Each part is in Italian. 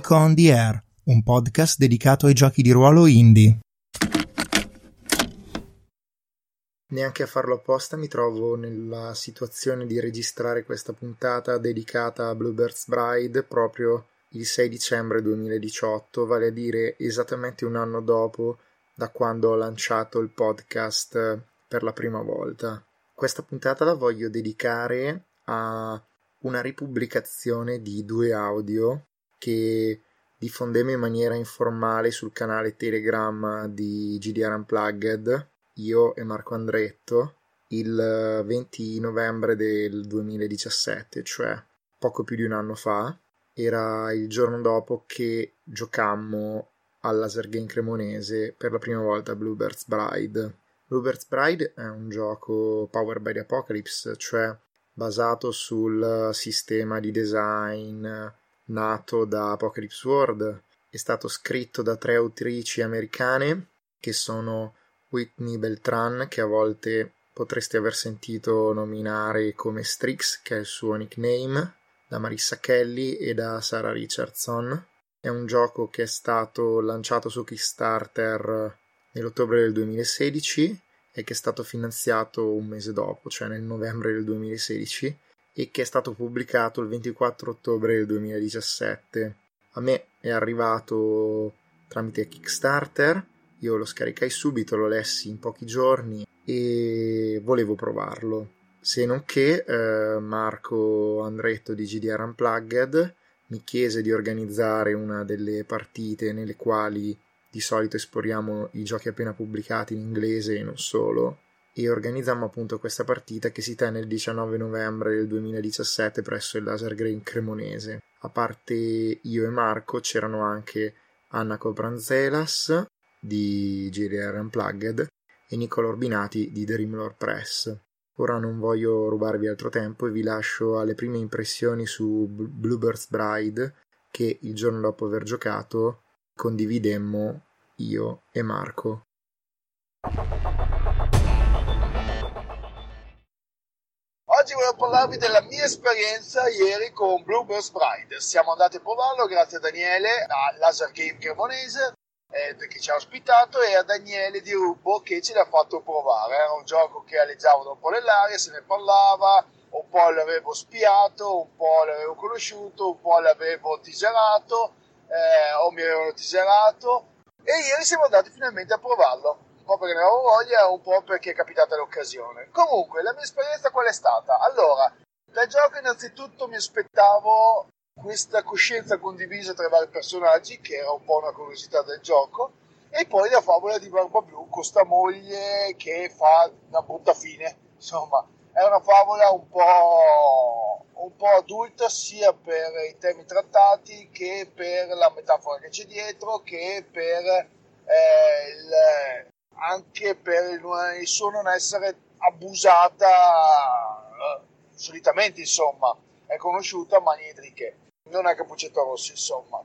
Geek on the Air, un podcast dedicato ai giochi di ruolo indie. Neanche a farlo apposta mi trovo nella situazione di registrare questa puntata dedicata a Bluebird's Bride proprio il 6 dicembre 2018, vale a dire esattamente un anno dopo da quando ho lanciato il podcast per la prima volta. Questa puntata la voglio dedicare a una ripubblicazione di due audio che diffondemmo in maniera informale sul canale Telegram di GDR Unplugged, io e Marco Andretto, il 20 novembre del 2017, cioè poco più di un anno fa. Era il giorno dopo che giocammo al Laser Game Cremonese per la prima volta a Bluebird's Bride. Bluebird's Bride è un gioco Powered by the Apocalypse, cioè basato sul sistema di design nato da Apocalypse World. È stato scritto da tre autrici americane che sono Whitney Beltran, che a volte potreste aver sentito nominare come Strix, che è il suo nickname, da Marissa Kelly e da Sarah Richardson. È un gioco che è stato lanciato su Kickstarter nell'ottobre del 2016 e che è stato finanziato un mese dopo, cioè nel novembre del 2016, e che è stato pubblicato il 24 ottobre del 2017. A me è arrivato tramite Kickstarter, io lo scaricai subito, lo lessi in pochi giorni e volevo provarlo. Se non che eh, Marco Andretto di GDR Unplugged mi chiese di organizzare una delle partite nelle quali di solito esporiamo i giochi appena pubblicati in inglese e non solo, e organizzammo appunto questa partita che si tenne il 19 novembre del 2017 presso il Laser Green Cremonese. A parte io e Marco c'erano anche Anna Cobranzelas di GDR Unplugged e Nicola Orbinati di Dreamlore Press. Ora non voglio rubarvi altro tempo e vi lascio alle prime impressioni su Bluebird's Bride che il giorno dopo aver giocato condividemmo io e Marco. Voglio parlarvi della mia esperienza ieri con Bluebird's Bride. Siamo andati a provarlo grazie a Daniele a Laser Game Cremonese eh, che ci ha ospitato e a Daniele di Rubbo che ce l'ha fatto provare. Era un gioco che aleggiava un po' nell'aria, se ne parlava, un po' l'avevo spiato, un po' l'avevo conosciuto, un po' l'avevo teaserato eh, o mi avevano teaserato e ieri siamo andati finalmente a provarlo po' perché ne avevo voglia un po' perché è capitata l'occasione comunque la mia esperienza qual è stata? allora dal gioco innanzitutto mi aspettavo questa coscienza condivisa tra i vari personaggi che era un po' una curiosità del gioco e poi la favola di Barba Blu con sta moglie che fa una brutta fine insomma è una favola un po', un po' adulta sia per i temi trattati che per la metafora che c'è dietro che per eh, il, anche per il, il, suo non essere abusata eh, solitamente insomma. È conosciuta ma niente che. Non è Cappuccetto Rossi insomma.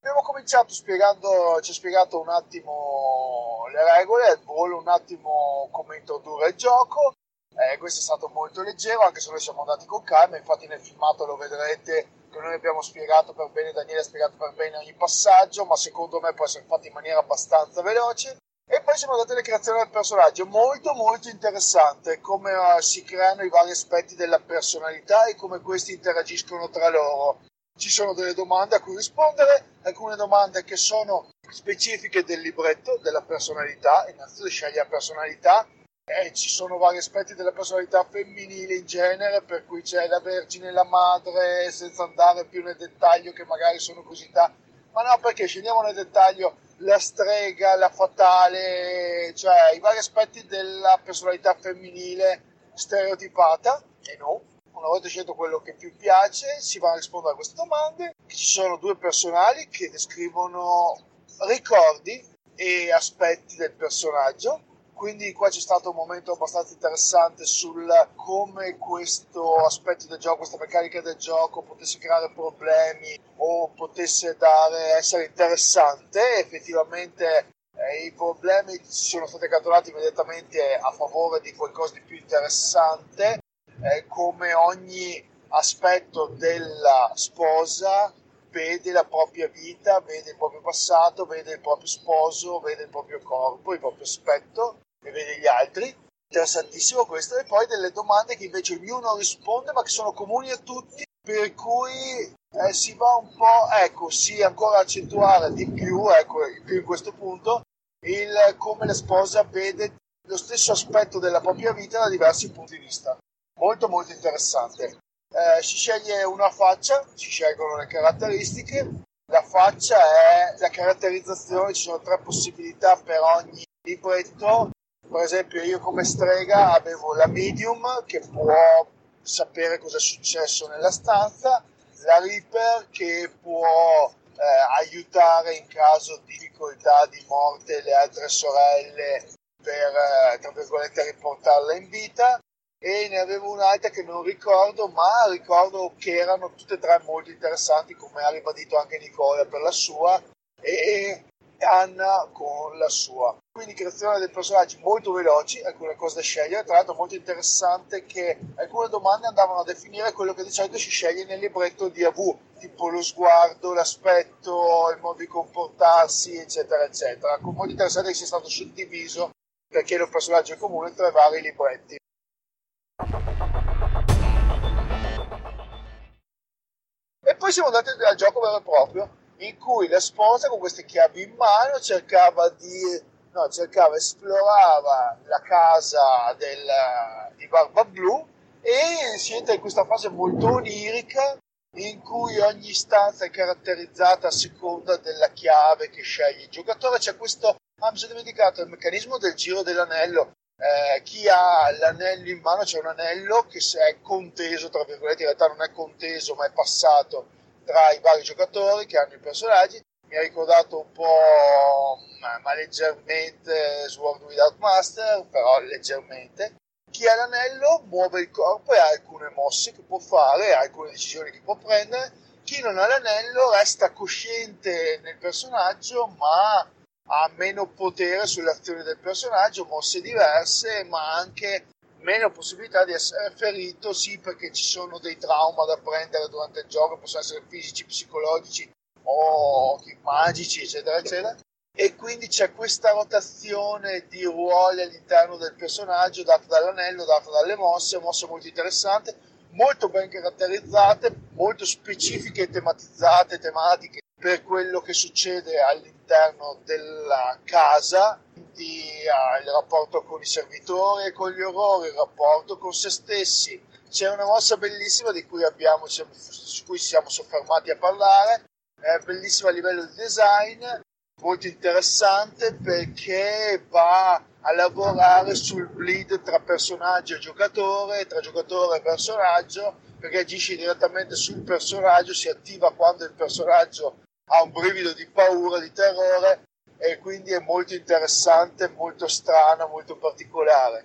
Abbiamo cominciato spiegando, ci ha spiegato un attimo le regole, al volo un attimo come introdurre il gioco. Eh, questo è stato molto leggero, anche se noi siamo andati con calma, infatti nel filmato lo vedrete che noi abbiamo spiegato per bene, Daniele ha spiegato per bene ogni passaggio, ma secondo me può essere fatto in maniera abbastanza veloce. E poi siamo andati alle creazioni del personaggio, molto molto interessante come uh, si creano i vari aspetti della personalità e come questi interagiscono tra loro ci sono delle domande a cui rispondere, alcune domande che sono specifiche del libretto, della personalità, innanzitutto scegli la personalità, e ci sono vari aspetti della personalità femminile in genere, per cui c'è la vergine e la madre, senza andare più nel dettaglio che magari sono curiosità, ma no perché scendiamo nel dettaglio la strega, la fatale, cioè i vari aspetti della personalità femminile stereotipata, e no, una volta scelto quello che più piace, si va a rispondere a queste domande. Ci sono due personali che descrivono ricordi e aspetti del personaggio. Quindi qua c'è stato un momento abbastanza interessante sul come questo aspetto del gioco, questa meccanica del gioco potesse creare problemi o potesse dare, essere interessante. Effettivamente eh, i problemi sono stati catturati immediatamente a favore di qualcosa di più interessante eh, come ogni aspetto della sposa vede la propria vita, vede il proprio passato, vede il proprio sposo, vede il proprio corpo, il proprio aspetto e vede gli altri. Interessantissimo questo. E poi delle domande che invece ognuno risponde ma che sono comuni a tutti, per cui eh, si va un po', ecco, sì, ancora accentuare di più, ecco, più in questo punto, il come la sposa vede lo stesso aspetto della propria vita da diversi punti di vista. Molto molto interessante. Eh, si sceglie una faccia, si scelgono le caratteristiche. La faccia è la caratterizzazione, ci sono tre possibilità per ogni libretto. Per esempio, io come strega avevo la medium che può sapere cosa è successo nella stanza, la Reaper che può eh, aiutare in caso di difficoltà di morte le altre sorelle per, eh, tra virgolette, riportarla in vita. E ne avevo un'altra che non ricordo, ma ricordo che erano tutte e tre molto interessanti, come ha ribadito anche Nicola per la sua. E Anna con la sua. Quindi creazione dei personaggi molto veloci, alcune cose da scegliere, tra l'altro molto interessante che alcune domande andavano a definire quello che di solito si sceglie nel libretto di AV, tipo lo sguardo, l'aspetto, il modo di comportarsi, eccetera, eccetera. Molto interessante che sia stato suddiviso perché è un personaggio comune tra i vari libretti. E poi siamo andati al gioco vero e proprio, in cui la sposa con queste chiavi in mano cercava di no, cercava, esplorava la casa del, di Barba Blu e si entra in questa fase molto onirica in cui ogni stanza è caratterizzata a seconda della chiave che sceglie il giocatore. C'è questo, ah, mi sono dimenticato, il meccanismo del giro dell'anello. Eh, chi ha l'anello in mano c'è un anello che è conteso, tra virgolette, in realtà non è conteso ma è passato tra i vari giocatori che hanno i personaggi. Mi ha ricordato un po', ma, ma leggermente, Sword Without Master, però leggermente. Chi ha l'anello muove il corpo e ha alcune mosse che può fare, ha alcune decisioni che può prendere. Chi non ha l'anello resta cosciente nel personaggio, ma ha meno potere sulle azioni del personaggio, mosse diverse, ma anche meno possibilità di essere ferito, sì perché ci sono dei trauma da prendere durante il gioco, possono essere fisici, psicologici o magici, eccetera, eccetera. E quindi c'è questa rotazione di ruoli all'interno del personaggio data dall'anello, data dalle mosse, mosse molto interessanti, molto ben caratterizzate, molto specifiche tematizzate, tematiche per quello che succede all'interno della casa, quindi uh, il rapporto con i servitori e con gli orrori, il rapporto con se stessi. C'è una mossa bellissima di cui abbiamo, su cui siamo soffermati a parlare, è bellissima a livello di design, molto interessante perché va a lavorare sul bleed tra personaggio e giocatore, tra giocatore e personaggio, perché agisce direttamente sul personaggio, si attiva quando il personaggio ha un brivido di paura, di terrore e quindi è molto interessante, molto strano, molto particolare.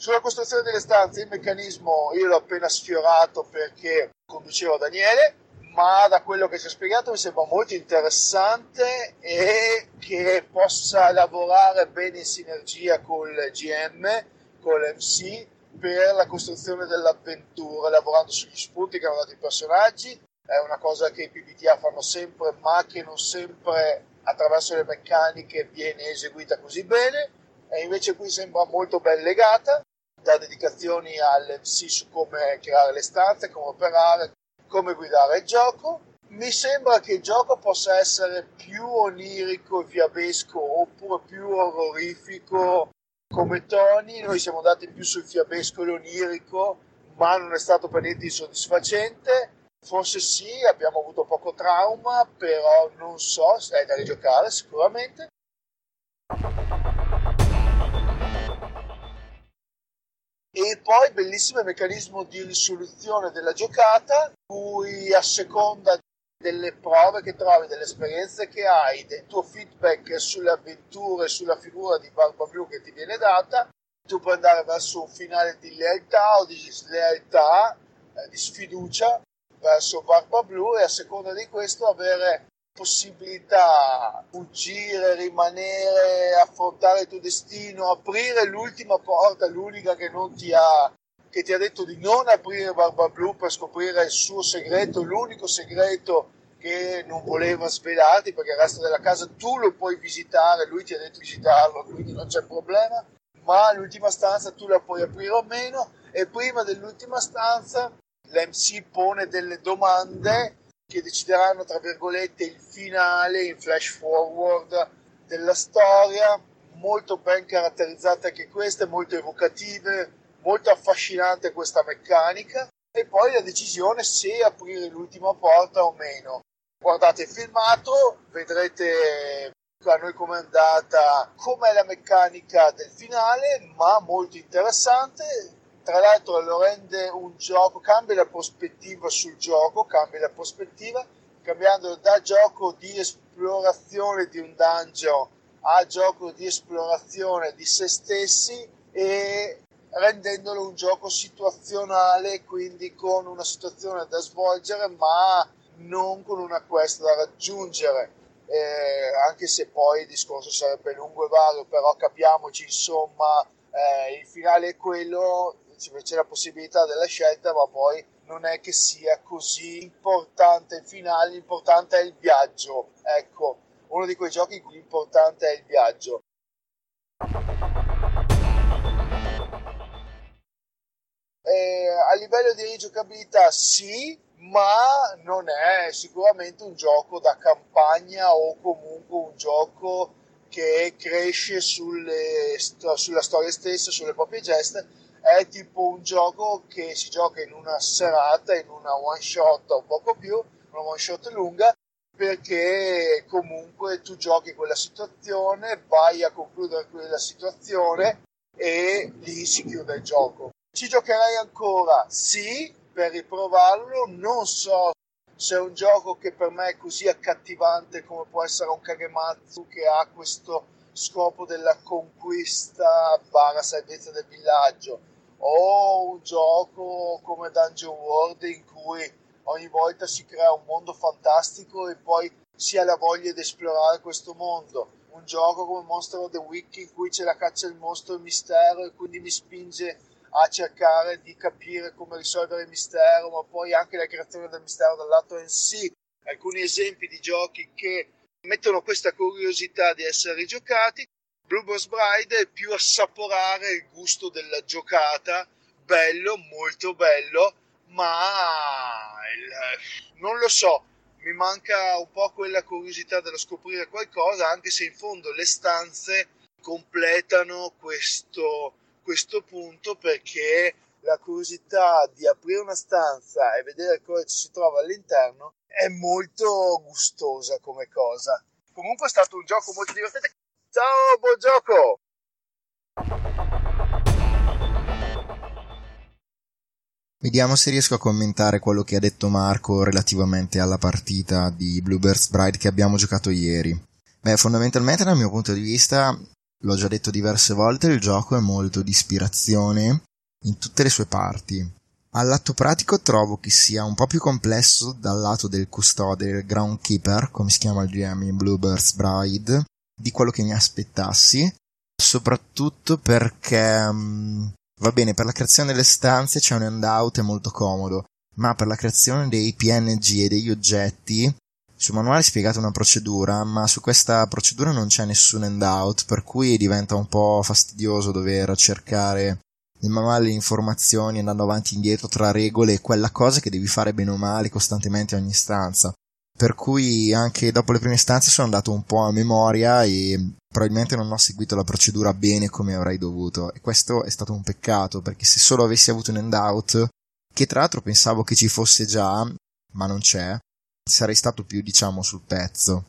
Sulla costruzione delle stanze il meccanismo io l'ho appena sfiorato perché conducevo Daniele, ma da quello che ci ha spiegato mi sembra molto interessante e che possa lavorare bene in sinergia con il GM, con l'MC per la costruzione dell'avventura, lavorando sugli spunti che hanno dato i personaggi. È una cosa che i PBTA fanno sempre, ma che non sempre attraverso le meccaniche viene eseguita così bene. E invece qui sembra molto ben legata da dedicazioni all'MC su come creare le stanze, come operare, come guidare il gioco. Mi sembra che il gioco possa essere più onirico e fiabesco oppure più orrorifico come toni. Noi siamo andati più sul fiabesco e l'onirico, ma non è stato per niente insoddisfacente. Forse sì, abbiamo avuto poco trauma, però non so, è da rigiocare sicuramente. E poi bellissimo il meccanismo di risoluzione della giocata, cui a seconda delle prove che trovi, delle esperienze che hai, del tuo feedback sulle avventure, sulla figura di Barba Blu che ti viene data, tu puoi andare verso un finale di lealtà o di slealtà, eh, di sfiducia verso Barba Blu e a seconda di questo avere possibilità fuggire, rimanere, affrontare il tuo destino, aprire l'ultima porta, l'unica che non ti ha che ti ha detto di non aprire Barba Blu per scoprire il suo segreto, l'unico segreto che non voleva svelarti perché il resto della casa tu lo puoi visitare, lui ti ha detto di visitarlo, quindi non c'è problema, ma l'ultima stanza tu la puoi aprire o meno e prima dell'ultima stanza l'MC pone delle domande che decideranno tra virgolette il finale in flash forward della storia molto ben caratterizzate anche queste molto evocative molto affascinante questa meccanica e poi la decisione se aprire l'ultima porta o meno. Guardate il filmato vedrete a noi come è andata com'è la meccanica del finale ma molto interessante. Tra l'altro lo rende un gioco, cambia la prospettiva sul gioco, cambia la prospettiva, cambiando da gioco di esplorazione di un dungeon a gioco di esplorazione di se stessi e rendendolo un gioco situazionale, quindi con una situazione da svolgere ma non con una quest da raggiungere. Eh, anche se poi il discorso sarebbe lungo e vario, però capiamoci, insomma, eh, il finale è quello, c'è la possibilità della scelta, ma poi non è che sia così importante il finale, l'importante è il viaggio. Ecco, uno di quei giochi in cui l'importante è il viaggio. E a livello di rigiocabilità sì, ma non è sicuramente un gioco da campagna o comunque un gioco che cresce sulle, sulla storia stessa, sulle proprie geste è tipo un gioco che si gioca in una serata, in una one shot o poco più, una one shot lunga, perché comunque tu giochi quella situazione, vai a concludere quella situazione e lì si chiude il gioco. Ci giocherei ancora? Sì, per riprovarlo, non so se è un gioco che per me è così accattivante come può essere un Kagematsu che ha questo scopo della conquista barra salvezza del villaggio o un gioco come Dungeon World in cui ogni volta si crea un mondo fantastico e poi si ha la voglia di esplorare questo mondo. Un gioco come Monster of the Week in cui c'è la caccia al mostro e il mistero e quindi mi spinge a cercare di capire come risolvere il mistero, ma poi anche la creazione del mistero dal lato in sì. Alcuni esempi di giochi che mettono questa curiosità di essere rigiocati Blue Boss Bride è più assaporare il gusto della giocata, bello, molto bello, ma il, non lo so, mi manca un po' quella curiosità dello scoprire qualcosa, anche se in fondo le stanze completano questo, questo punto perché la curiosità di aprire una stanza e vedere cosa ci si trova all'interno è molto gustosa come cosa. Comunque è stato un gioco molto divertente Ciao, buon gioco! Vediamo se riesco a commentare quello che ha detto Marco relativamente alla partita di Bluebirds Bride che abbiamo giocato ieri. Beh, fondamentalmente dal mio punto di vista, l'ho già detto diverse volte, il gioco è molto di ispirazione in tutte le sue parti. All'atto pratico trovo che sia un po' più complesso dal lato del custode, del groundkeeper, come si chiama il GM in Bluebirds Bride, di quello che mi aspettassi, soprattutto perché um, va bene, per la creazione delle stanze c'è un handout è molto comodo, ma per la creazione dei PNG e degli oggetti sul manuale è spiegata una procedura, ma su questa procedura non c'è nessun handout, per cui diventa un po' fastidioso dover cercare nel manuale le informazioni andando avanti e indietro tra regole e quella cosa che devi fare bene o male costantemente ogni stanza. Per cui anche dopo le prime stanze sono andato un po' a memoria e probabilmente non ho seguito la procedura bene come avrei dovuto. E questo è stato un peccato perché se solo avessi avuto un handout che tra l'altro pensavo che ci fosse già ma non c'è sarei stato più diciamo sul pezzo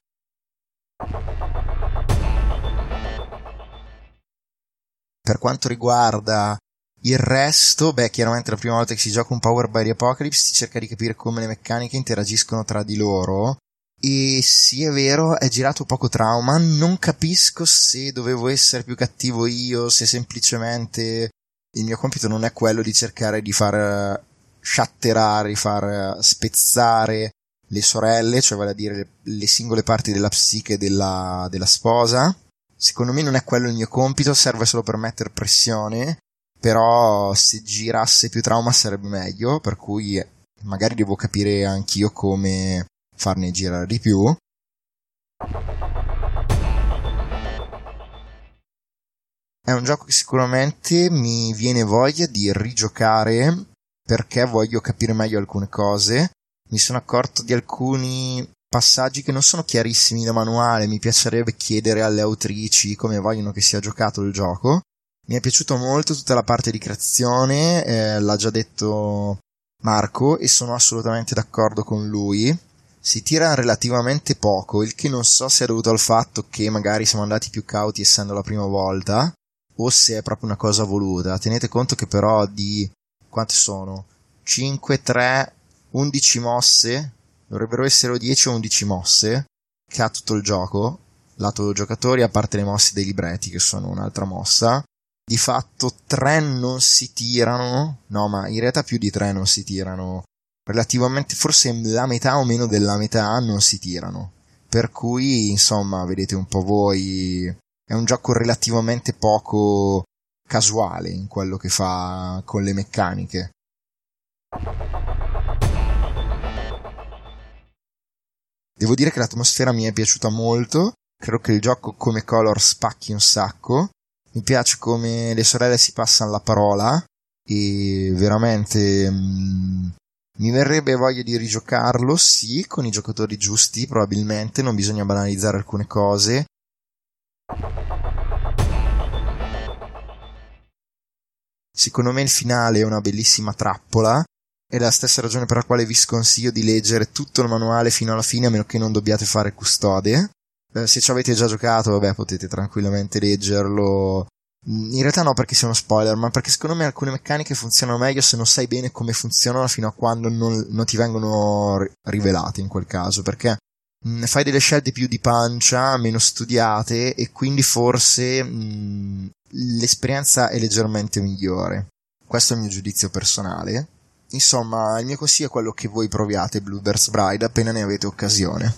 per quanto riguarda il resto, beh, chiaramente la prima volta che si gioca un Power by the Apocalypse si cerca di capire come le meccaniche interagiscono tra di loro. E sì, è vero, è girato poco trauma. Non capisco se dovevo essere più cattivo io, se semplicemente il mio compito non è quello di cercare di far shatterare, di far spezzare le sorelle, cioè vale a dire le, le singole parti della psiche della, della sposa. Secondo me non è quello il mio compito, serve solo per mettere pressione, però se girasse più trauma sarebbe meglio, per cui magari devo capire anch'io come farne girare di più. È un gioco che sicuramente mi viene voglia di rigiocare perché voglio capire meglio alcune cose. Mi sono accorto di alcuni passaggi che non sono chiarissimi da manuale, mi piacerebbe chiedere alle autrici come vogliono che sia giocato il gioco. Mi è piaciuto molto tutta la parte di creazione, eh, l'ha già detto Marco e sono assolutamente d'accordo con lui. Si tira relativamente poco, il che non so se è dovuto al fatto che magari siamo andati più cauti essendo la prima volta, o se è proprio una cosa voluta. Tenete conto che però di quante sono? 5, 3, 11 mosse, dovrebbero essere 10 o 11 mosse che ha tutto il gioco, lato giocatori, a parte le mosse dei libretti che sono un'altra mossa. Di fatto tre non si tirano, no ma in realtà più di tre non si tirano, relativamente forse la metà o meno della metà non si tirano, per cui insomma vedete un po' voi, è un gioco relativamente poco casuale in quello che fa con le meccaniche. Devo dire che l'atmosfera mi è piaciuta molto, credo che il gioco come color spacchi un sacco, mi piace come le sorelle si passano la parola e veramente mm, mi verrebbe voglia di rigiocarlo, sì, con i giocatori giusti probabilmente, non bisogna banalizzare alcune cose. Secondo me il finale è una bellissima trappola, è la stessa ragione per la quale vi sconsiglio di leggere tutto il manuale fino alla fine a meno che non dobbiate fare custode eh, se ci avete già giocato, vabbè, potete tranquillamente leggerlo. Mm, in realtà no perché sia uno spoiler, ma perché secondo me alcune meccaniche funzionano meglio se non sai bene come funzionano fino a quando non, non ti vengono rivelate in quel caso, perché mh, mm, fai delle scelte più di pancia, meno studiate e quindi forse mh, mm, l'esperienza è leggermente migliore. Questo è il mio giudizio personale insomma, il mio consiglio è quello che voi proviate Bluebird's Bride appena ne avete occasione.